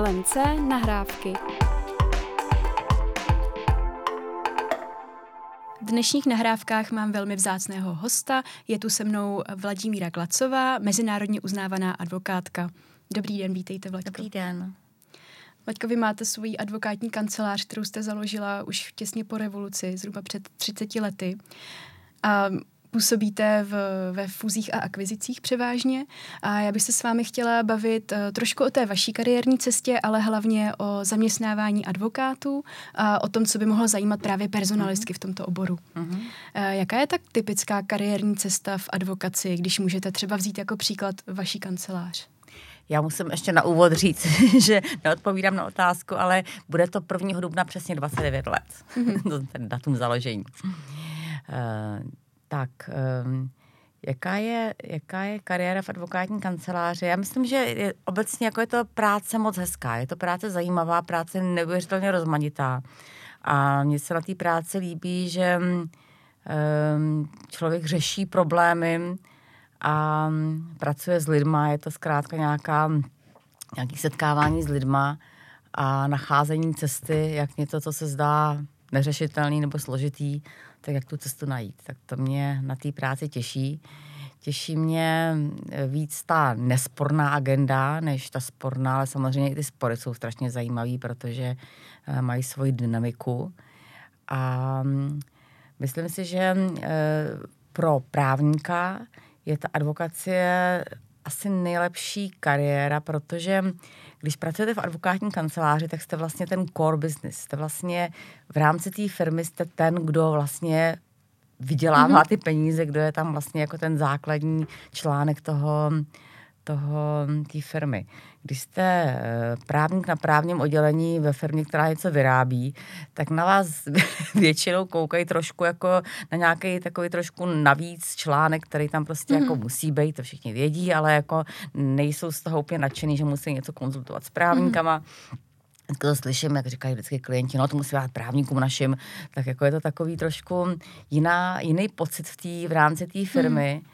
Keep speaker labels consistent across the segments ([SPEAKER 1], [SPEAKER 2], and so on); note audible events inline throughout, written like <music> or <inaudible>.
[SPEAKER 1] LMC nahrávky. V dnešních nahrávkách mám velmi vzácného hosta. Je tu se mnou Vladimíra Glacová, mezinárodně uznávaná advokátka. Dobrý den, vítejte, Vladko.
[SPEAKER 2] Dobrý den.
[SPEAKER 1] Vlaďko, vy máte svoji advokátní kancelář, kterou jste založila už těsně po revoluci, zhruba před 30 lety. A působíte v, ve fuzích a akvizicích převážně a já bych se s vámi chtěla bavit uh, trošku o té vaší kariérní cestě, ale hlavně o zaměstnávání advokátů a o tom, co by mohlo zajímat právě personalistky v tomto oboru. Uh-huh. Uh, jaká je tak typická kariérní cesta v advokaci, když můžete třeba vzít jako příklad vaší kancelář?
[SPEAKER 2] Já musím ještě na úvod říct, <laughs> že neodpovídám na otázku, ale bude to 1. dubna přesně 29 let. <laughs> Mm-hmm. ten datum založení. Uh, tak, um, jaká je, jaká je kariéra v advokátní kanceláři? Já myslím, že je, obecně jako je to práce moc hezká. Je to práce zajímavá, práce neuvěřitelně rozmanitá. A mně se na té práci líbí, že um, člověk řeší problémy a pracuje s lidma. Je to zkrátka nějaká, nějaký setkávání s lidma a nacházení cesty, jak něco, co se zdá neřešitelný nebo složitý, tak jak tu cestu najít. Tak to mě na té práci těší. Těší mě víc ta nesporná agenda, než ta sporná, ale samozřejmě i ty spory jsou strašně zajímavé, protože eh, mají svoji dynamiku. A mm, myslím si, že eh, pro právníka je ta advokacie asi nejlepší kariéra, protože když pracujete v advokátní kanceláři, tak jste vlastně ten core business. Jste vlastně v rámci té firmy jste ten, kdo vlastně vydělává mm-hmm. ty peníze, kdo je tam vlastně jako ten základní článek toho, toho, té firmy. Když jste eh, právník na právním oddělení ve firmě, která něco vyrábí, tak na vás <laughs> většinou koukají trošku jako na nějaký takový trošku navíc článek, který tam prostě mm-hmm. jako mhm. musí být, to všichni vědí, ale jako nejsou z toho úplně nadšený, že musí něco konzultovat s právníkama. Mm-hmm to slyším, jak říkají vždycky klienti, no to musí dát právníkům našim, tak jako je to takový trošku jiná, jiný pocit v, tý, v rámci té firmy, hmm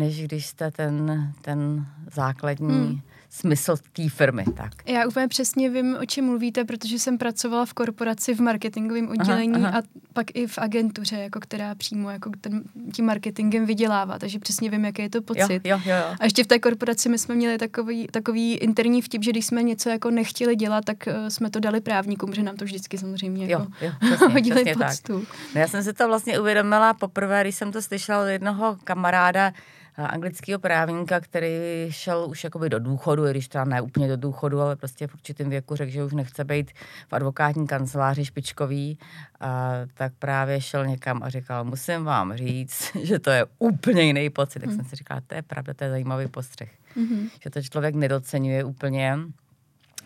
[SPEAKER 2] než když jste ten, ten základní hmm smysl té firmy. Tak.
[SPEAKER 1] Já úplně přesně vím, o čem mluvíte, protože jsem pracovala v korporaci v marketingovém oddělení aha, aha. a pak i v agentuře, jako která přímo jako ten, tím marketingem vydělává, takže přesně vím, jaký je to pocit.
[SPEAKER 2] Jo, jo, jo.
[SPEAKER 1] A ještě v té korporaci my jsme měli takový, takový interní vtip, že když jsme něco jako nechtěli dělat, tak uh, jsme to dali právníkům, že nám to vždycky samozřejmě jako
[SPEAKER 2] jo, jo, <laughs> přesně,
[SPEAKER 1] hodili
[SPEAKER 2] přesně
[SPEAKER 1] pod stůl.
[SPEAKER 2] No, já jsem si to vlastně uvědomila poprvé, když jsem to slyšela od jednoho kamaráda, anglického právníka, který šel už jakoby do důchodu, i když teda ne úplně do důchodu, ale prostě v určitém věku řekl, že už nechce být v advokátní kanceláři špičkový, a tak právě šel někam a říkal, musím vám říct, <laughs> že to je úplně jiný pocit. Tak mm. jsem si říkala, to je pravda, to je zajímavý postřeh. Mm-hmm. Že to člověk nedocenuje úplně.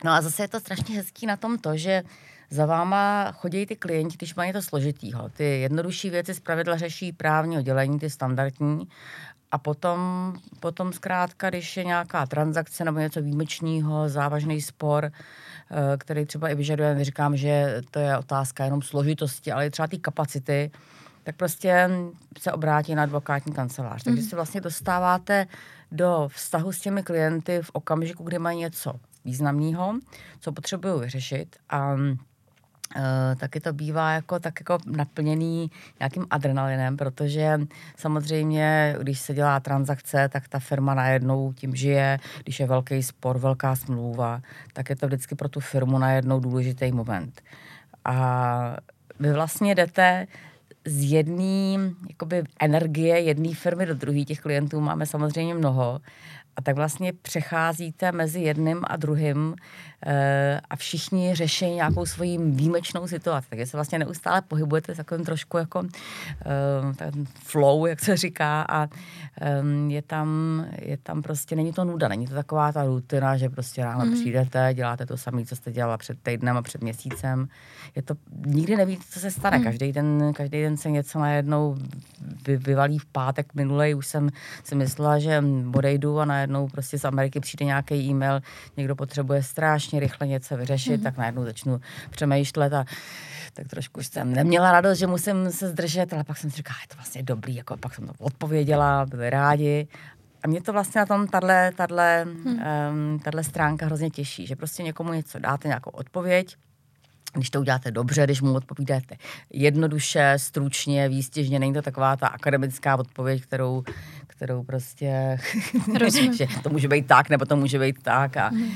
[SPEAKER 2] No a zase je to strašně hezký na tom to, že za váma chodí ty klienti, když mají to složitýho. Ty jednodušší věci zpravidla řeší právní oddělení, ty standardní, a potom, potom zkrátka, když je nějaká transakce nebo něco výjimečného, závažný spor, eh, který třeba i vyžaduje, neříkám, že to je otázka jenom složitosti, ale i třeba ty kapacity, tak prostě se obrátí na advokátní kancelář. Mm. Takže mhm. se vlastně dostáváte do vztahu s těmi klienty v okamžiku, kdy mají něco významného, co potřebují vyřešit a taky to bývá jako tak jako naplněný nějakým adrenalinem, protože samozřejmě, když se dělá transakce, tak ta firma najednou tím žije, když je velký spor, velká smlouva, tak je to vždycky pro tu firmu najednou důležitý moment. A vy vlastně jdete z jedné energie jedné firmy do druhé, těch klientů máme samozřejmě mnoho, a tak vlastně přecházíte mezi jedním a druhým e, a všichni řeší nějakou svoji výjimečnou situaci. Takže se vlastně neustále pohybujete takovým trošku jako e, ten flow, jak se říká a e, je, tam, je tam prostě, není to nuda, není to taková ta rutina, že prostě ráno mm. přijdete, děláte to samé, co jste dělala před týdnem a před měsícem. Je to, nikdy nevíte, co se stane. Mm. Každý den, každý den se něco najednou vy, vyvalí v pátek minulej. Už jsem si myslela, že odejdu a najednou prostě z Ameriky přijde nějaký e-mail, někdo potřebuje strašně rychle něco vyřešit, mm-hmm. tak najednou začnu přemýšlet a tak trošku jsem neměla radost, že musím se zdržet, ale pak jsem si říkala, je to vlastně dobrý, jako pak jsem to odpověděla, byli rádi A mě to vlastně na tom tahle, hmm. um, stránka hrozně těší, že prostě někomu něco dáte, nějakou odpověď, když to uděláte dobře, když mu odpovídáte jednoduše, stručně, výstěžně, není to taková ta akademická odpověď, kterou, kterou prostě, <laughs> že to může být tak, nebo to může být tak a mm. uh,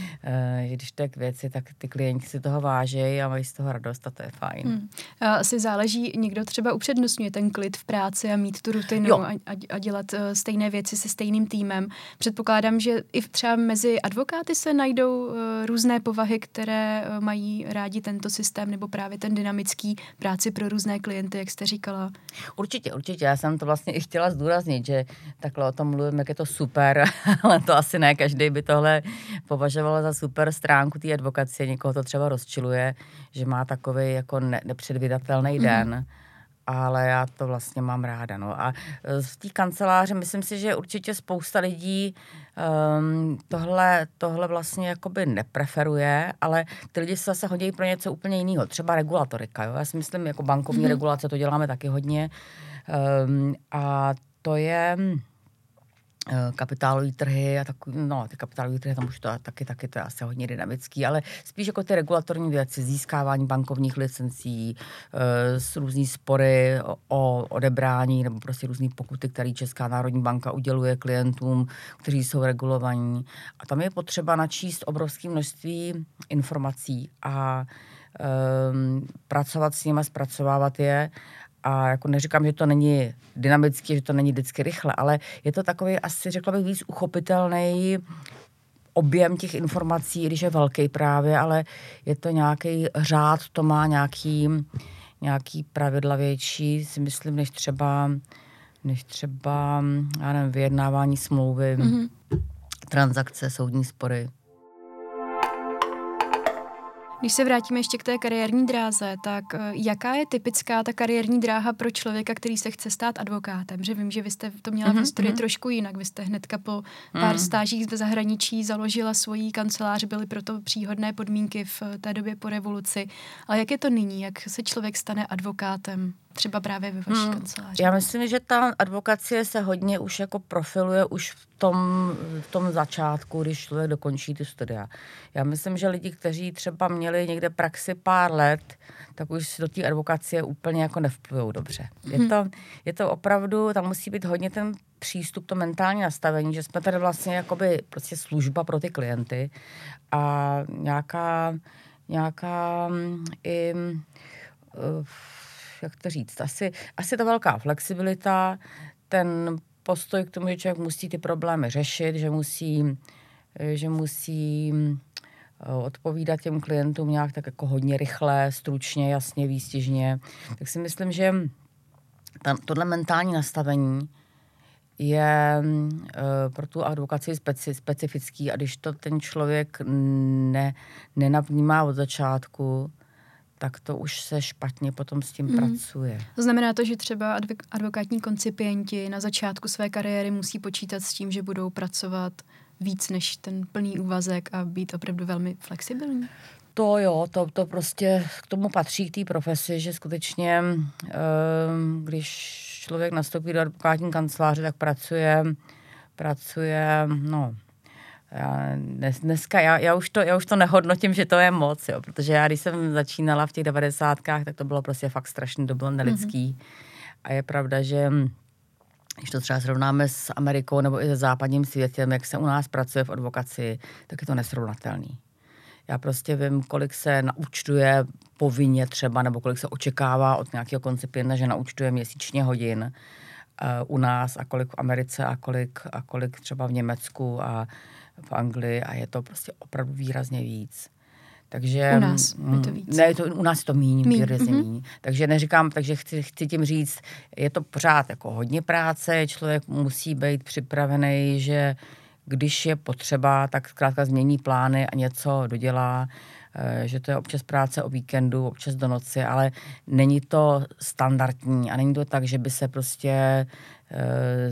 [SPEAKER 2] když to je k věci, tak ty klienti si toho vážejí a mají z toho radost a to je fajn. Mm.
[SPEAKER 1] Asi záleží, někdo třeba upřednostňuje ten klid v práci a mít tu rutinu a, a dělat uh, stejné věci se stejným týmem. Předpokládám, že i třeba mezi advokáty se najdou uh, různé povahy, které uh, mají rádi tento systém nebo právě ten dynamický práci pro různé klienty, jak jste říkala.
[SPEAKER 2] Určitě, určitě. Já jsem to vlastně i chtěla zdůraznit, že takhle o tom mluvím, jak je to super, <laughs> ale to asi ne každý by tohle považoval za super stránku té advokacie. Někoho to třeba rozčiluje, že má takový jako ne- nepředvydatelný mm-hmm. den ale já to vlastně mám ráda. No. A e, v té kanceláři myslím si, že určitě spousta lidí um, tohle, tohle vlastně jakoby nepreferuje, ale ty lidi se zase hodí pro něco úplně jiného. Třeba regulatorika. Jo? Já si myslím, jako bankovní mm-hmm. regulace, to děláme taky hodně. Um, a to je Eh, kapitálové trhy a takový, no ty kapitálové trhy, tam už to taky, taky to je asi hodně dynamický, ale spíš jako ty regulatorní věci, získávání bankovních licencí, e, s různý spory o, odebrání nebo prostě různý pokuty, které Česká národní banka uděluje klientům, kteří jsou regulovaní. A tam je potřeba načíst obrovské množství informací a e, pracovat s nimi, zpracovávat je a jako neříkám, že to není dynamicky, že to není vždycky rychle, ale je to takový asi, řekla bych, víc uchopitelný objem těch informací, když je velký právě, ale je to nějaký řád, to má nějaký, nějaký pravidla větší, si myslím, než třeba, než třeba já nevím, vyjednávání smlouvy, mm-hmm. transakce, soudní spory.
[SPEAKER 1] Když se vrátíme ještě k té kariérní dráze, tak eh, jaká je typická ta kariérní dráha pro člověka, který se chce stát advokátem? Že vím, že vy jste to měla mm-hmm. v mhm, historii mm-hmm. trošku jinak. Vy jste hnedka po pár mm. stážích v zahraničí založila svoji kancelář, byly proto příhodné podmínky v té době po revoluci. Ale jak je to nyní? Jak se člověk stane advokátem? Třeba právě ve vaší hmm. kanceláři?
[SPEAKER 2] Já myslím, že ta advokacie se hodně už jako profiluje už v tom, v tom začátku, když člověk dokončí ty studia. Já myslím, že lidi, kteří třeba měli někde praxi pár let, tak už do té advokacie úplně jako nevplují dobře. Je, hmm. to, je to opravdu, tam musí být hodně ten přístup, to mentální nastavení, že jsme tady vlastně jakoby prostě služba pro ty klienty a nějaká, nějaká mm, i uh, jak to říct, asi, asi ta velká flexibilita, ten postoj k tomu, že člověk musí ty problémy řešit, že musí, že musí eh, odpovídat těm klientům nějak tak jako hodně rychle, stručně, jasně, výstižně. Tak si myslím, že ta, tohle mentální nastavení je uh, pro tu advokaci speci, specifický a když to ten člověk ne, nenavnímá od začátku, tak to už se špatně potom s tím mm. pracuje.
[SPEAKER 1] Znamená to, že třeba advokátní koncipienti na začátku své kariéry musí počítat s tím, že budou pracovat víc než ten plný úvazek a být opravdu velmi flexibilní?
[SPEAKER 2] To jo, to, to prostě k tomu patří k té profesi, že skutečně, ehm, když člověk nastoupí do advokátní kanceláře, tak pracuje, pracuje, no, já, dnes, dneska já, já, už to, já už to nehodnotím, že to je moc, jo, protože já, když jsem začínala v těch devadesátkách, tak to bylo prostě fakt strašný, to bylo nelidský. Mm-hmm. A je pravda, že když to třeba srovnáme s Amerikou nebo i se západním světem, jak se u nás pracuje v advokaci, tak je to nesrovnatelný. Já prostě vím, kolik se naučtuje povinně třeba, nebo kolik se očekává od nějakého koncipienta, že naučtuje měsíčně hodin u nás a kolik v Americe a kolik, a kolik třeba v Německu a v Anglii a je to prostě opravdu výrazně víc.
[SPEAKER 1] Takže, u nás je to víc.
[SPEAKER 2] Ne, to, u nás je to míň, míň. výrazně mm-hmm. míň. Takže neříkám, takže chci, chci tím říct, je to pořád jako hodně práce, člověk musí být připravený, že když je potřeba, tak zkrátka změní plány a něco dodělá, eh, že to je občas práce o víkendu, občas do noci, ale není to standardní a není to tak, že by se prostě eh,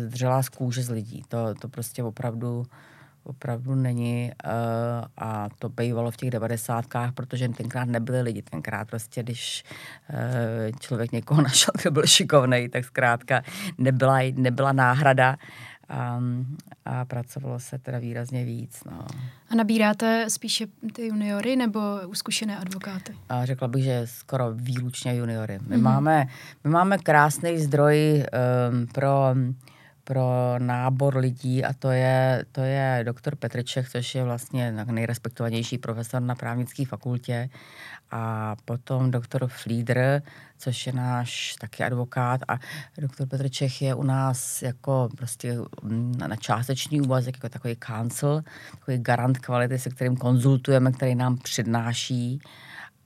[SPEAKER 2] dřela z kůže z lidí. To, to prostě opravdu opravdu není uh, a to bývalo v těch devadesátkách, protože tenkrát nebyli lidi. Tenkrát prostě, když člověk někoho <laughs> našel, kdo byl šikovný, tak zkrátka nebyla, nebyla náhrada. A, a pracovalo se teda výrazně víc. No.
[SPEAKER 1] A nabíráte spíše ty juniory nebo zkušené advokáty?
[SPEAKER 2] A řekla bych, že skoro výlučně juniory. My, mm-hmm. máme, my máme krásný zdroj um, pro pro nábor lidí a to je, to je doktor Petrček, což je vlastně nejrespektovanější profesor na právnické fakultě. A potom doktor Flieder, což je náš taky advokát. A doktor Petr Čech je u nás jako prostě na částečný úvazek, jako takový counsel, takový garant kvality, se kterým konzultujeme, který nám přednáší.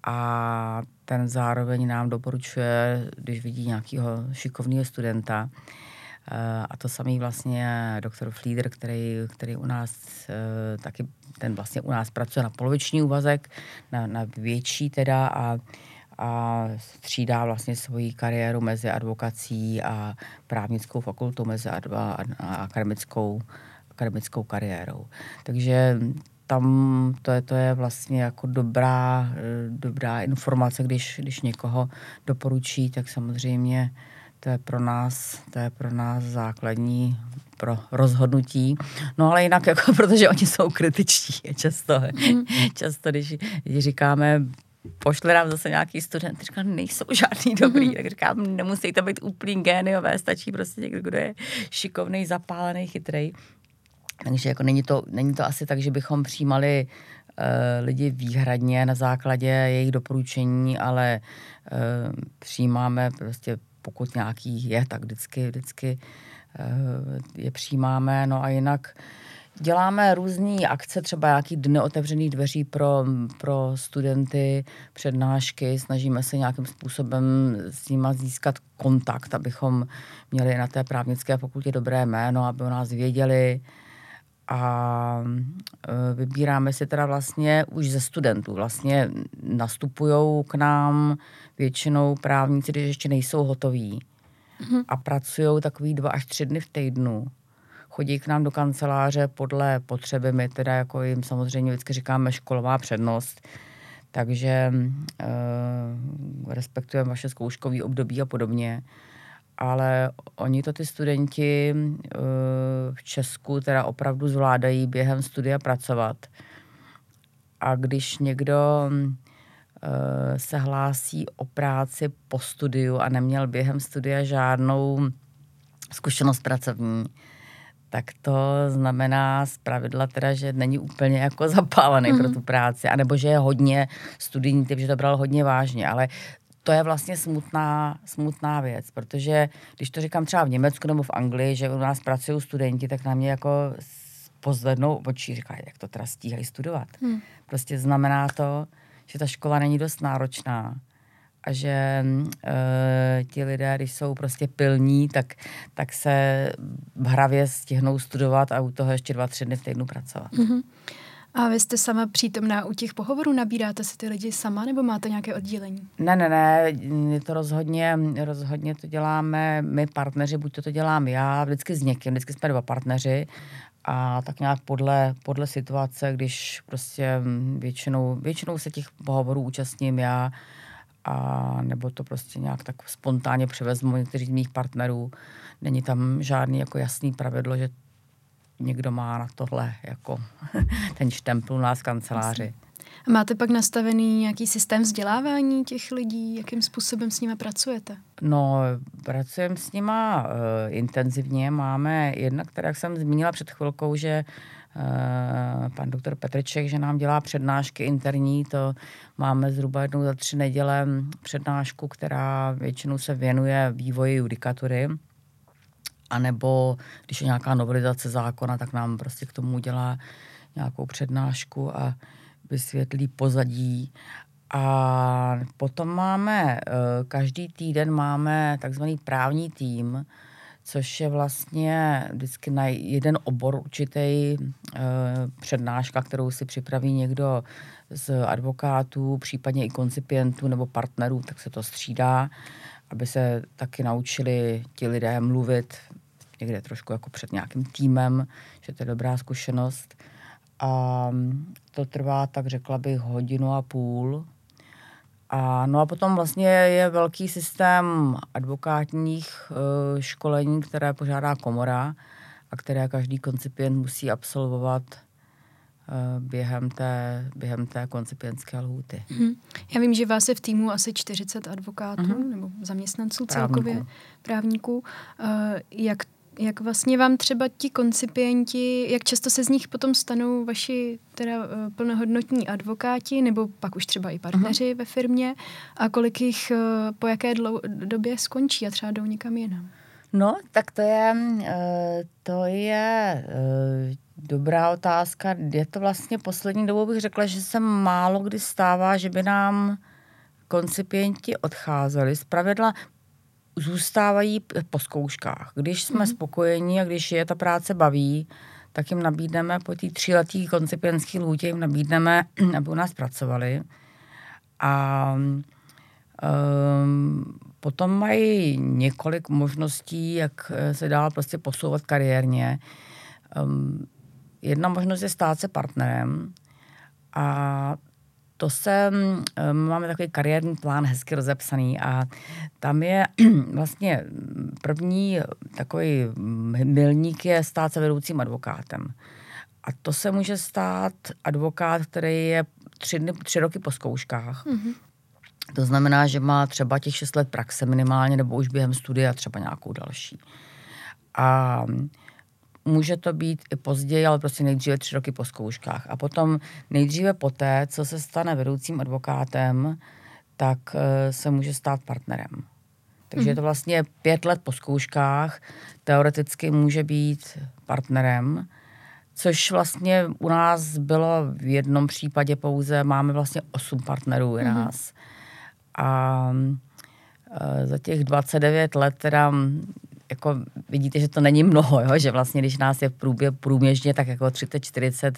[SPEAKER 2] A ten zároveň nám doporučuje, když vidí nějakého šikovného studenta, a to samý vlastně doktor Flieder, který, který u nás eh, taky, ten vlastně u nás pracuje na poloviční úvazek, na, na větší teda a, a střídá vlastně svoji kariéru mezi advokací a právnickou fakultou, mezi adva, a akademickou, akademickou kariérou. Takže tam to je, to je vlastně jako dobrá, eh, dobrá informace, když, když někoho doporučí, tak samozřejmě to je pro nás, to je pro nás základní pro rozhodnutí. No ale jinak, jako, <laughs> protože oni jsou kritičtí <laughs> často. Mm. Často, když, když říkáme, pošle nám zase nějaký student, říkám, nejsou žádný dobrý, mm. tak říkám, nemusí to být úplný géniové, stačí prostě někdo, kdo je šikovný, zapálený, chytrý. Takže jako není to, není to asi tak, že bychom přijímali uh, lidi výhradně na základě jejich doporučení, ale uh, přijímáme prostě pokud nějaký je, tak vždycky, vždycky eh, je přijímáme. No a jinak děláme různé akce, třeba nějaký dny otevřených dveří pro, pro studenty, přednášky, snažíme se nějakým způsobem s nimi získat kontakt, abychom měli na té právnické fakultě dobré jméno, aby o nás věděli, a e, vybíráme si teda vlastně už ze studentů. Vlastně nastupují k nám většinou právníci, když ještě nejsou hotoví mm-hmm. a pracují takový dva až tři dny v týdnu. Chodí k nám do kanceláře podle potřeby. My teda jako jim samozřejmě vždycky říkáme školová přednost, takže e, respektujeme vaše zkouškové období a podobně ale oni to ty studenti eh, v Česku teda opravdu zvládají během studia pracovat. A když někdo eh, se hlásí o práci po studiu a neměl během studia žádnou zkušenost pracovní, tak to znamená z pravidla teda, že není úplně jako <laughs> zapálený mm-hmm. pro mhm. tu práci, anebo že je hodně studijní typ, že to bral hodně vážně, ale to je vlastně smutná, smutná věc, protože když to říkám třeba v Německu nebo v Anglii, že u nás pracují studenti, tak na mě jako pozvednou oči, říkají, jak to teda stíhají studovat. Hmm. Prostě znamená to, že ta škola není dost náročná a že e, ti lidé, když jsou prostě pilní, tak, tak se v hravě stihnou studovat a u toho ještě dva, tři dny v týdnu pracovat. Mm-hmm.
[SPEAKER 1] A vy jste sama přítomná u těch pohovorů? Nabíráte si ty lidi sama nebo máte nějaké oddělení?
[SPEAKER 2] Ne, ne, ne, to rozhodně, rozhodně to děláme my partneři, buď to, to dělám já, vždycky s někým, vždycky jsme dva partneři a tak nějak podle, podle situace, když prostě většinou, většinou se těch pohovorů účastním já, a nebo to prostě nějak tak spontánně převezmu někteří z mých partnerů. Není tam žádný jako jasný pravidlo, že někdo má na tohle jako <laughs> ten štempl u nás v kanceláři.
[SPEAKER 1] A máte pak nastavený nějaký systém vzdělávání těch lidí? Jakým způsobem s nimi pracujete?
[SPEAKER 2] No, pracujeme s nima uh, intenzivně. Máme jednak, které, jak jsem zmínila před chvilkou, že uh, pan doktor Petrček, že nám dělá přednášky interní, to máme zhruba jednou za tři neděle přednášku, která většinou se věnuje vývoji judikatury anebo když je nějaká novelizace zákona, tak nám prostě k tomu udělá nějakou přednášku a vysvětlí pozadí. A potom máme, eh, každý týden máme takzvaný právní tým, což je vlastně vždycky na jeden obor určitý eh, přednáška, kterou si připraví někdo z advokátů, případně i koncipientů nebo partnerů, tak se to střídá, aby se taky naučili ti lidé mluvit někde trošku jako před nějakým týmem, že to je dobrá zkušenost. A to trvá, tak řekla bych, hodinu a půl. A, no a potom vlastně je velký systém advokátních uh, školení, které požádá komora a které každý koncipient musí absolvovat Eh, během té, během té koncipientské lhůty.
[SPEAKER 1] Mm-hmm. Já vím, že vás je v týmu asi 40 advokátů mm-hmm. nebo zaměstnanců
[SPEAKER 2] Právníků.
[SPEAKER 1] celkově, právníků. Uh, jak, jak vlastně vám třeba ti koncipienti, jak často se z nich potom stanou vaši teda uh, plnohodnotní advokáti nebo pak už třeba i partneři mm-hmm. ve firmě a kolik jich uh, po jaké dlou, době skončí a třeba jdou někam jinam?
[SPEAKER 2] No, tak to je, to je Dobrá otázka. Je to vlastně poslední dobou bych řekla, že se málo kdy stává, že by nám koncipienti odcházeli. Zpravidla zůstávají po zkouškách. Když jsme mm-hmm. spokojení a když je ta práce baví, tak jim nabídneme po té tříletý koncipientský lůtě jim nabídneme, <clears throat> aby u nás pracovali. A um, potom mají několik možností, jak se dál prostě posouvat kariérně. Um, Jedna možnost je stát se partnerem a to se, eh, máme takový kariérní plán hezky rozepsaný a tam je <clears throat> vlastně první takový milník je stát se vedoucím advokátem. A to se může stát advokát, který je tři, dny, tři roky po zkouškách. Mm-hmm. To znamená, že má třeba těch šest let praxe minimálně, nebo už během studia třeba nějakou další. A může to být i později, ale prostě nejdříve tři roky po zkouškách. A potom nejdříve poté, co se stane vedoucím advokátem, tak eh, se může stát partnerem. Takže mm. je to vlastně pět let po zkouškách, teoreticky může být partnerem, což vlastně u nás bylo v jednom případě pouze, máme vlastně osm partnerů u mhm. nás. Mm. A eh, za těch 29 let teda jako vidíte, že to není mnoho, jo? že vlastně, když nás je v průběh průměžně, tak jako 30-40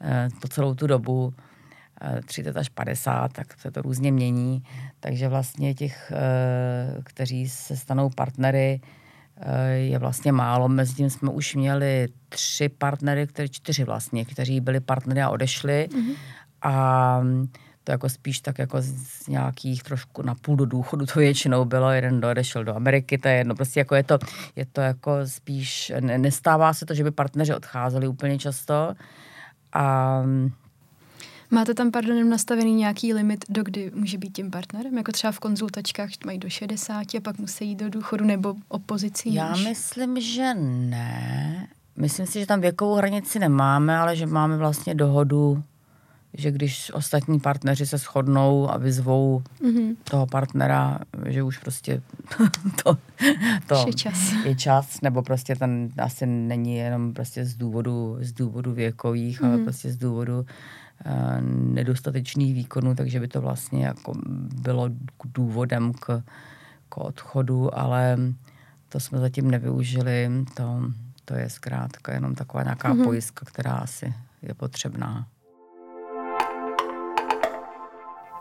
[SPEAKER 2] eh, po celou tu dobu, 30 eh, až 50, tak se to různě mění. Takže vlastně těch, eh, kteří se stanou partnery, je vlastně málo. Mezi tím jsme už měli tři partnery, které, čtyři vlastně, kteří byli partnery a odešli. Mm-hmm. A to jako spíš tak jako z nějakých trošku na půl do důchodu to většinou bylo, jeden odešel do Ameriky, to je jedno, prostě jako je to, je to jako spíš, nestává se to, že by partneři odcházeli úplně často a
[SPEAKER 1] Máte tam, pardon, nastavený nějaký limit, do kdy může být tím partnerem? Jako třeba v konzultačkách mají do 60 a pak musí jít do důchodu nebo opozicí?
[SPEAKER 2] Já už? myslím, že ne. Myslím si, že tam věkovou hranici nemáme, ale že máme vlastně dohodu že když ostatní partneři se shodnou a vyzvou mm-hmm. toho partnera, že už prostě <laughs> to, to
[SPEAKER 1] je, čas.
[SPEAKER 2] je čas, nebo prostě ten asi není jenom prostě z důvodu, z důvodu věkových, mm-hmm. ale mhm. prostě z důvodu uh, nedostatečných výkonů, takže by to vlastně jako bylo důvodem k, k odchodu, ale to jsme zatím nevyužili, to, to je zkrátka jenom taková nějaká mm-hmm. pojistka, která asi je potřebná.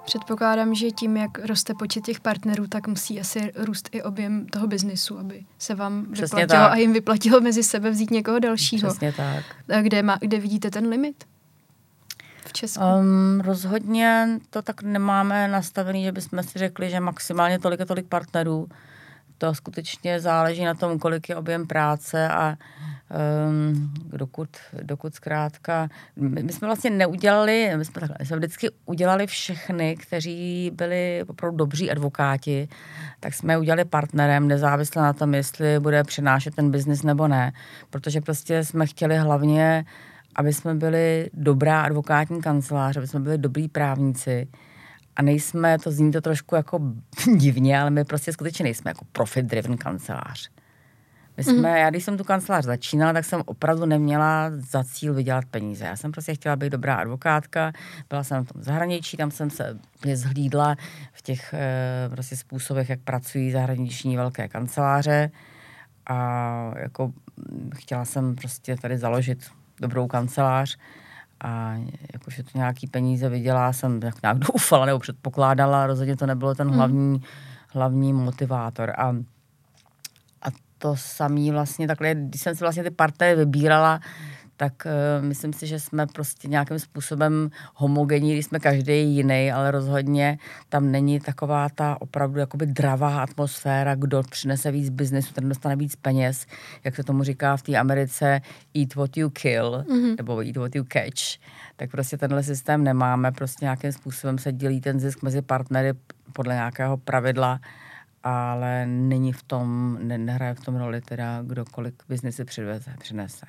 [SPEAKER 1] Předpokládám, že tím, jak roste počet těch partnerů, tak musí asi růst i objem toho biznisu, aby se vám Přesně vyplatilo tak. a jim vyplatilo mezi sebe vzít někoho dalšího.
[SPEAKER 2] Přesně tak.
[SPEAKER 1] A kde, má, kde vidíte ten limit? V Česku?
[SPEAKER 2] Um, rozhodně to tak nemáme nastavený, že bychom si řekli, že maximálně tolik a tolik partnerů. To skutečně záleží na tom, kolik je objem práce a um, dokud, dokud zkrátka... My, my jsme vlastně neudělali, my jsme, takhle, jsme vždycky udělali všechny, kteří byli opravdu dobří advokáti, tak jsme je udělali partnerem, nezávisle na tom, jestli bude přinášet ten biznis nebo ne. Protože prostě jsme chtěli hlavně, aby jsme byli dobrá advokátní kancelář, aby jsme byli dobrý právníci, a nejsme, to zní to trošku jako <laughs> divně, ale my prostě skutečně nejsme jako profit-driven kancelář. My jsme, mm. já když jsem tu kancelář začínala, tak jsem opravdu neměla za cíl vydělat peníze. Já jsem prostě chtěla být dobrá advokátka, byla jsem v tom zahraničí, tam jsem se mě zhlídla v těch e, prostě způsobech, jak pracují zahraniční velké kanceláře a jako chtěla jsem prostě tady založit dobrou kancelář a jakože to nějaký peníze vydělá, jsem nějak <laughs> doufala nebo předpokládala, rozhodně to nebylo ten mm. hlavní, hlavní motivátor. A to samý vlastně takhle, když jsem si vlastně ty parté vybírala, tak uh, myslím si, že jsme prostě nějakým způsobem homogenní, když jsme každý jiný, ale rozhodně tam není taková ta opravdu jakoby dravá atmosféra, kdo přinese víc biznesu, ten dostane víc peněz, jak se tomu říká v té Americe eat what you kill, mm-hmm. nebo eat what you catch. Tak prostě tenhle systém nemáme, prostě nějakým způsobem se dělí ten zisk mezi partnery podle nějakého pravidla, ale není v tom, ne, nehraje v tom roli teda, kdo kolik biznesy přinese.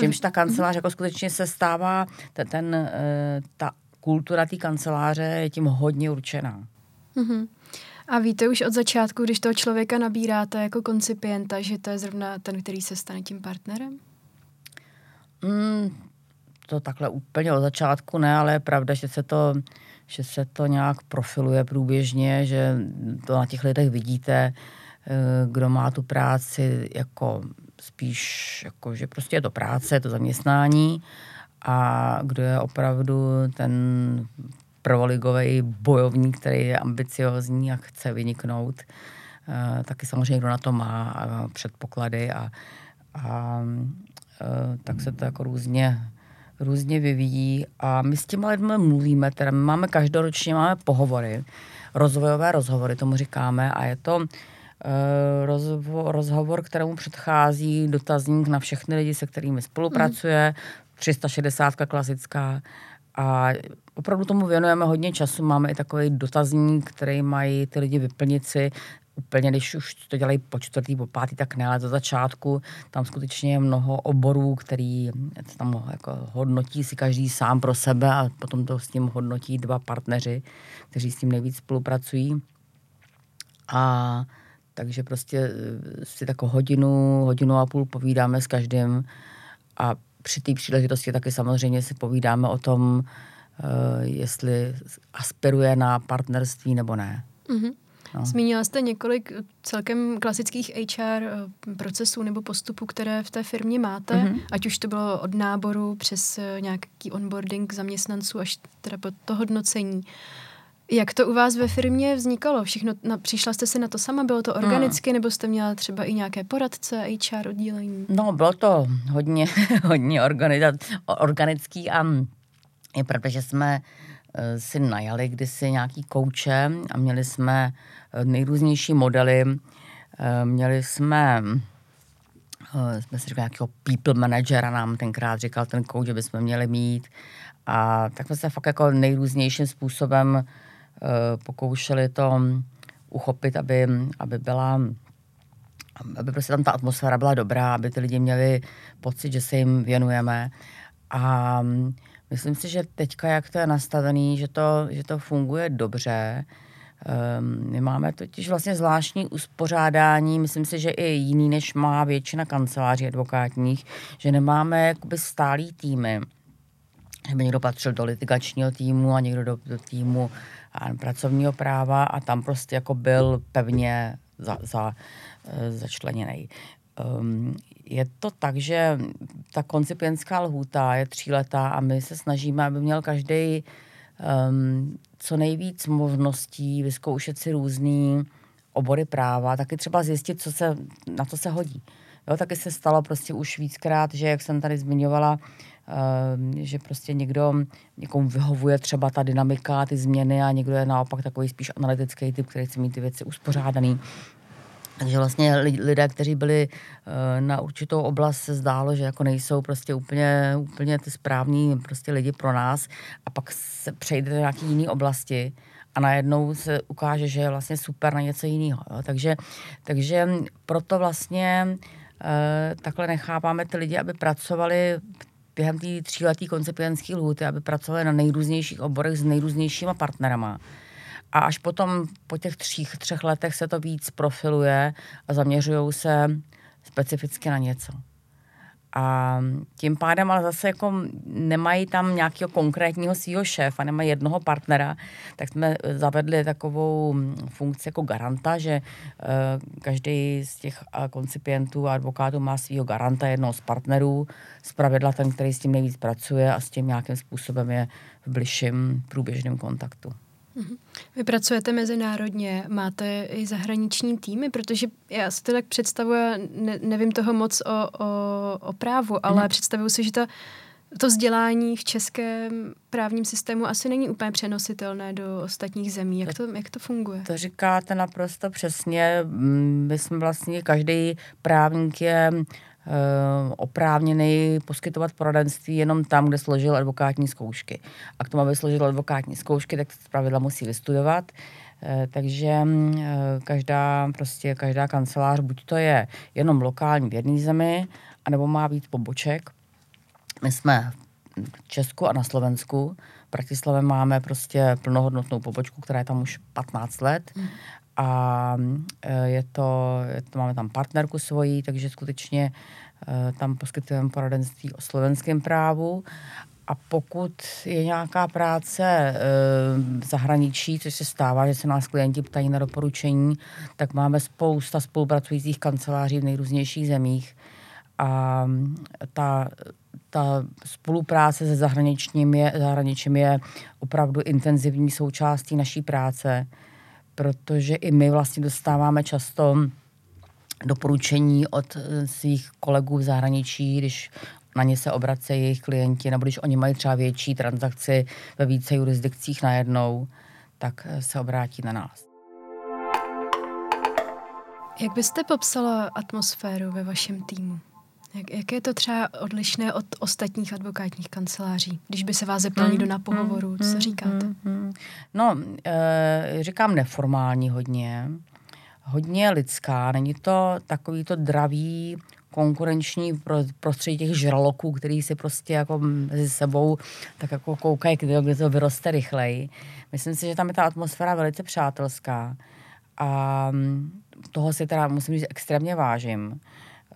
[SPEAKER 2] Čímž ta kancelář jako skutečně se stává, ten, ten eh, ta kultura té kanceláře je tím hodně určená.
[SPEAKER 1] Mm-hmm. A víte už od začátku, když toho člověka nabíráte jako koncipienta, že to je zrovna ten, který se stane tím partnerem?
[SPEAKER 2] Mm, to takhle úplně od začátku ne, ale je pravda, že se to, že se to nějak profiluje průběžně, že to na těch lidech vidíte, eh, kdo má tu práci jako spíš, jako, že prostě je to práce, je to zaměstnání. A kdo je opravdu ten prvoligový bojovník, který je ambiciozní a chce vyniknout, eh, taky samozřejmě kdo na to má předpoklady a, a eh, tak se to jako různě různě vyvíjí. A my s těma lidmi mluvíme, teda my máme každoročně máme pohovory, rozvojové rozhovory, tomu říkáme a je to uh, rozvo, rozhovor, kterému předchází dotazník na všechny lidi, se kterými spolupracuje, mm. 360 klasická a opravdu tomu věnujeme hodně času. Máme i takový dotazník, který mají ty lidi vyplnit si úplně, když už to dělají po čtvrtý, po pátý, tak ne, ale za začátku tam skutečně je mnoho oborů, který tam jako hodnotí si každý sám pro sebe a potom to s tím hodnotí dva partneři, kteří s tím nejvíc spolupracují. A takže prostě eh, si tako hodinu, hodinu a půl povídáme s každým a při té příležitosti taky samozřejmě si povídáme o tom, uh, jestli aspiruje na partnerství nebo ne. Mm-hmm.
[SPEAKER 1] No. Zmínila jste několik celkem klasických HR eh, procesů nebo postupů, které v té firmě máte, mm-hmm. ať už to bylo od náboru přes eh, nějaký onboarding zaměstnanců až teda po to hodnocení. Jak to u vás ve firmě vznikalo? Všechno, na, přišla jste si na to sama? Bylo to hmm. organicky, hmm. nebo jste měla třeba i nějaké poradce, HR oddělení?
[SPEAKER 2] No, bylo to hodně, <laughs> hodně organický a je pravda, že jsme eh, si najali kdysi nějaký kouče a měli jsme Eh, nejrůznější modely. Eh, měli jsme jsme si říkali, nějakého people managera nám tenkrát říkal ten coach, že bychom měli mít. A tak jsme se fakt jako nejrůznějším způsobem pokoušeli to uchopit, aby, aby byla aby prostě tam ta atmosféra byla dobrá, aby ty lidi měli pocit, že se jim věnujeme. A myslím si, že teďka, jak to je nastavený, že to, že to funguje dobře, Um, my máme totiž vlastně zvláštní uspořádání, myslím si, že i jiný, než má většina kanceláří advokátních, že nemáme jakoby stálý týmy, že by někdo patřil do litigačního týmu a někdo do, do týmu pracovního práva a tam prostě jako byl pevně za, za, eh, začleněný. Um, je to tak, že ta koncipientská lhůta je tříletá a my se snažíme, aby měl každý um, co nejvíc možností vyzkoušet si různý obory práva, taky třeba zjistit, co se, na co se hodí. Jo, taky se stalo prostě už víckrát, že jak jsem tady zmiňovala, že prostě někdo, někomu vyhovuje třeba ta dynamika, ty změny a někdo je naopak takový spíš analytický typ, který chce mít ty věci uspořádaný. Takže vlastně lidé, kteří byli eh, na určitou oblast, se zdálo, že jako nejsou prostě úplně, úplně ty správní prostě lidi pro nás a pak se přejde do nějaké jiné oblasti a najednou se ukáže, že je vlastně super na něco jiného. Takže, takže proto vlastně eh, takhle nechápáme ty lidi, aby pracovali během té tříletý koncipientské lhuty, aby pracovali na nejrůznějších oborech s nejrůznějšíma partnerama a až potom po těch třích, třech letech se to víc profiluje a zaměřují se specificky na něco. A tím pádem ale zase jako nemají tam nějakého konkrétního svého šéfa, nemají jednoho partnera, tak jsme zavedli takovou funkci jako garanta, že uh, každý z těch koncipientů a advokátů má svého garanta, jednoho z partnerů, z pravidla ten, který s tím nejvíc pracuje a s tím nějakým způsobem je v bližším průběžném kontaktu.
[SPEAKER 1] Mhm. Vy pracujete mezinárodně, máte i zahraniční týmy, protože já si to tak představuji, ne, nevím toho moc o, o, o právu, ale mm. představuju si, že to, to vzdělání v českém právním systému asi není úplně přenositelné do ostatních zemí. Jak to, jak to funguje?
[SPEAKER 2] To říkáte naprosto přesně. My jsme vlastně, každý právník je oprávněný poskytovat poradenství jenom tam, kde složil advokátní zkoušky. A k tomu, aby složil advokátní zkoušky, tak pravidla musí vystudovat. Eh, takže eh, každá, prostě každá kancelář, buď to je jenom lokální v jedné zemi, anebo má víc poboček. My jsme v Česku a na Slovensku. V Bratislavě máme prostě plnohodnotnou pobočku, která je tam už 15 let. A je to, je to, máme tam partnerku svojí, takže skutečně Eh, tam poskytujeme poradenství o slovenském právu a pokud je nějaká práce e, zahraničí, což se stává, že se nás klienti ptají na doporučení, tak máme spousta spolupracujících kanceláří v nejrůznějších zemích. A ta, ta spolupráce se zahraničním je, zahraničím je opravdu intenzivní součástí naší práce, protože i my vlastně dostáváme často doporučení od eh, svých kolegů v zahraničí, když na ně se obracejí jejich klienti, nebo když oni mají třeba větší transakci ve více jurisdikcích najednou, tak eh, se obrátí na nás.
[SPEAKER 1] Jak byste popsala atmosféru ve vašem týmu? Jak, jak je to třeba odlišné od ostatních advokátních kanceláří? Když by se vás zeptal hmm, někdo na pohovoru, co hmm, říkáte? Hmm, hmm.
[SPEAKER 2] No, e, říkám neformální hodně hodně lidská, není to takový to dravý konkurenční prostředí těch žraloků, který si prostě jako mezi sebou tak jako koukají, kde, kde to vyroste rychleji. Myslím si, že tam je ta atmosféra velice přátelská a mm, toho si teda musím říct extrémně vážím.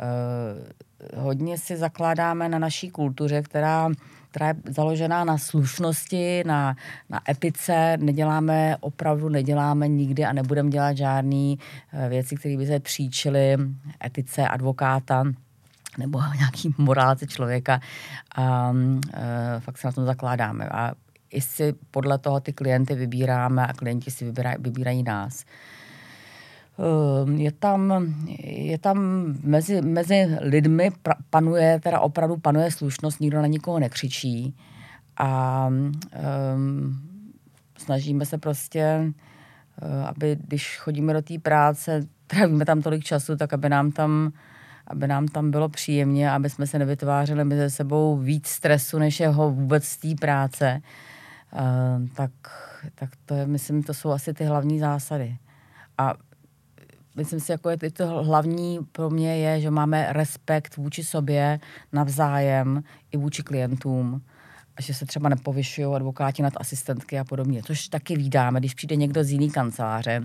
[SPEAKER 2] Uh, hodně si zakládáme na naší kultuře, která která je založená na slušnosti, na, na epice. Neděláme, opravdu neděláme nikdy a nebudeme dělat žádné eh, věci, které by se příčily etice advokáta nebo <laughs> nějaký morálce člověka. A e, fakt se na tom zakládáme. A i si podle toho ty klienty vybíráme a klienti si vybírají, vybírají nás. Ehm, je tam, je tam mezi, mezi lidmi panuje, teda opravdu panuje slušnost, nikdo na nikoho nekřičí a um, snažíme se prostě, uh, aby když chodíme do té práce, <laughs> trávíme tam tolik času, tak aby nám tam aby nám tam bylo příjemně, aby jsme se nevytvářeli mezi sebou víc stresu, než je ho vůbec z té práce. Uh, tak, tak to je, myslím, to jsou asi ty hlavní zásady. A myslím si, jako je to hlavní pro mě je, že máme respekt vůči sobě navzájem i vůči klientům a že se třeba nepovyšují advokáti nad asistentky a podobně, což taky vídáme, když přijde někdo z jiný kanceláře,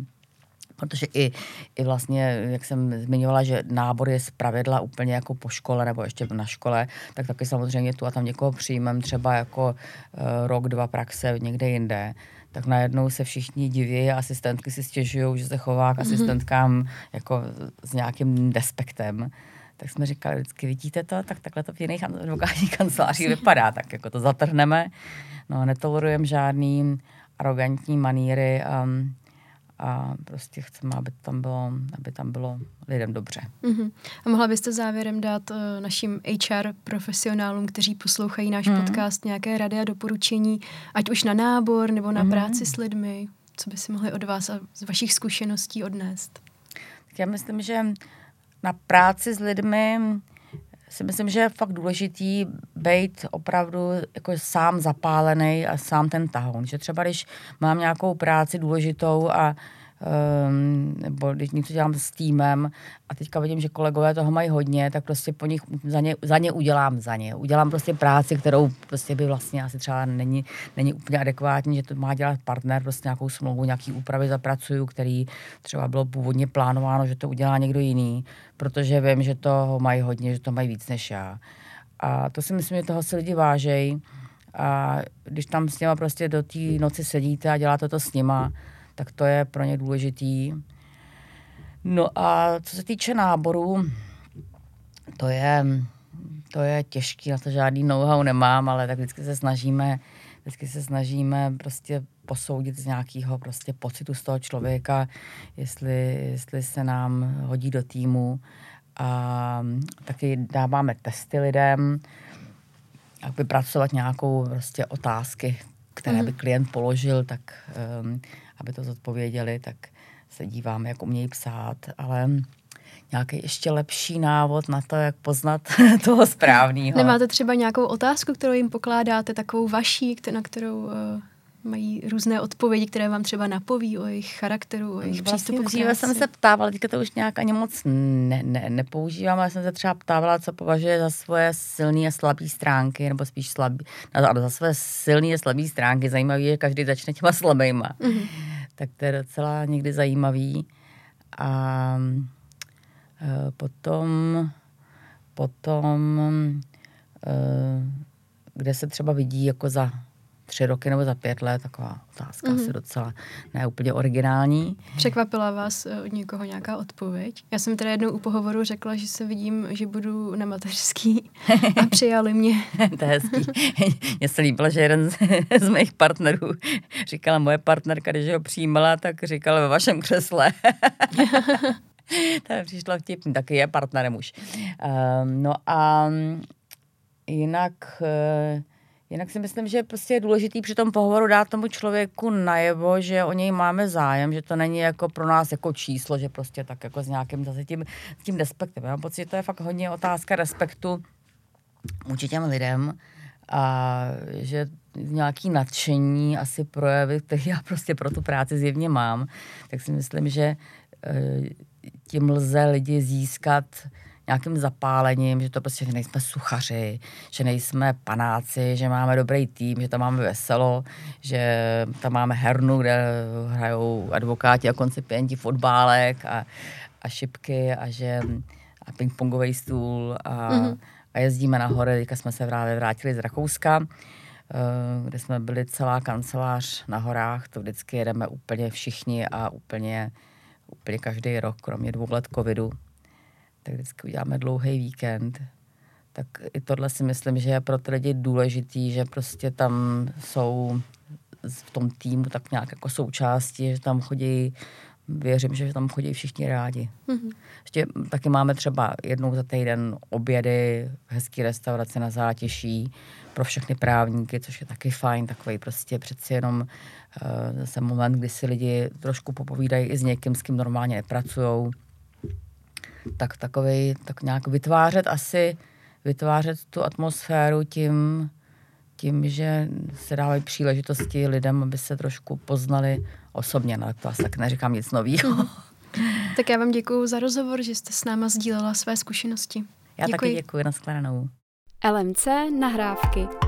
[SPEAKER 2] protože i, i vlastně, jak jsem zmiňovala, že nábor je z pravidla úplně jako po škole nebo ještě na škole, tak taky samozřejmě tu a tam někoho přijmem třeba jako uh, rok, dva praxe někde jinde tak najednou se všichni diví a asistentky si stěžují, že se chová k mhm. asistentkám jako s nějakým despektem. Tak jsme říkali vždycky, vidíte to, tak takhle to v jiných advokátních <laughs> kancelářích vypadá, tak jako to zatrhneme. No, netolerujeme žádný arrogantní maníry. Um, a prostě chceme, aby tam bylo, aby tam bylo lidem dobře.
[SPEAKER 1] Uh-huh. A mohla byste závěrem dát uh, našim HR profesionálům, kteří poslouchají náš uh-huh. podcast, nějaké rady a doporučení, ať už na nábor nebo na uh-huh. práci s lidmi, co by si mohli od vás a z vašich zkušeností odnést?
[SPEAKER 2] Tak já myslím, že na práci s lidmi si myslím, že je fakt důležitý být opravdu jako sám zapálený a sám ten tahoun. Že třeba když mám nějakou práci důležitou a um, nebo když něco dělám s týmem a teďka vidím, že kolegové toho mají hodně, tak prostě po nich za ně, za ně udělám za ně. Udělám prostě práci, kterou prostě by vlastně asi třeba není, není úplně adekvátní, že to má dělat partner, prostě nějakou smlouvu, nějaký úpravy zapracuju, který třeba bylo původně plánováno, že to udělá někdo jiný, protože vím, že toho mají hodně, že to mají víc než já. A to si myslím, že toho si lidi vážejí. A když tam s něma prostě do té noci sedíte a děláte to s nima, tak to je pro ně důležitý. No a co se týče náboru, to je, to je těžký, na to žádný know-how nemám, ale tak vždycky se snažíme vždycky se snažíme prostě posoudit z nějakého prostě pocitu z toho člověka, jestli, jestli se nám hodí do týmu. A taky dáváme testy lidem, jak vypracovat nějakou prostě otázky, které by mhm. klient položil, tak um, aby to zodpověděli, tak se díváme, jak umějí psát, ale nějaký ještě lepší návod na to, jak poznat <laughs> toho správného.
[SPEAKER 1] Nemáte třeba nějakou otázku, kterou jim pokládáte, takovou vaší, na kterou uh, mají různé odpovědi, které vám třeba napoví o jejich charakteru, o jejich vlastně přístupu
[SPEAKER 2] dříve jsem se ptávala, teďka to už nějak ani moc ne, ne, nepoužívám, ale jsem se třeba ptávala, co považuje za svoje silné a slabé stránky, nebo spíš slabý, no, za své silné a slabé stránky. Zajímavé je, že každý začne těma slabýma. Mm-hmm. Tak to je docela někdy zajímavý. A e, potom, potom e, kde se třeba vidí jako za tři roky nebo za pět let, taková otázka mm-hmm. asi docela ne úplně originální.
[SPEAKER 1] Překvapila vás eh, od někoho nějaká odpověď? Já jsem teda jednou u pohovoru řekla, že se vidím, že budu na mateřský a <laughs> přijali mě.
[SPEAKER 2] to je hezký. <laughs> Mně se líbilo, že jeden z, <laughs> z mých partnerů říkala moje partnerka, když ho přijímala, tak říkala ve vašem křesle. to přišlo vtipný, taky je partnerem už. Um, no a jinak... Uh, Jinak si myslím, že prostě je důležitý při tom pohovoru dát tomu člověku najevo, že o něj máme zájem, že to není jako pro nás jako číslo, že prostě tak jako s nějakým zase tím, tím respektem. Já mám pocit, že to je fakt hodně otázka respektu vůči těm lidem a že nějaký nadšení asi projevy, které já prostě pro tu práci zjevně mám, tak si myslím, že eh, tím lze lidi získat nějakým zapálením, že to prostě, že nejsme suchaři, že nejsme panáci, že máme dobrý tým, že tam máme veselo, že tam máme hernu, kde hrajou advokáti a koncipienti fotbálek a, a šipky a že a pingpongový stůl a, mm-hmm. a jezdíme na hory. Teďka jsme se právě vrátili z Rakouska, eh, kde jsme byli celá kancelář na horách. To vždycky jedeme úplně všichni a úplně, úplně každý rok, kromě dvou let covidu tak vždycky uděláme dlouhý víkend. Tak i tohle si myslím, že je pro ty lidi důležitý, že prostě tam jsou v tom týmu tak nějak jako součástí, že tam chodí věřím, že tam chodí všichni rádi. Mm-hmm. Ještě taky máme třeba jednou za týden obědy v hezké restauraci na zátěší pro všechny právníky, což je taky fajn, takový prostě přeci jenom uh, zase moment, kdy si lidi trošku popovídají i s někým, s kým normálně nepracují tak takový, tak nějak vytvářet asi, vytvářet tu atmosféru tím, tím, že se dávají příležitosti lidem, aby se trošku poznali osobně. No, to asi tak neříkám nic nového. <laughs>
[SPEAKER 1] Tak já vám děkuji za rozhovor, že jste s náma sdílela své zkušenosti.
[SPEAKER 2] Já děkuji. taky děkuji, nashledanou.
[SPEAKER 1] LMC nahrávky.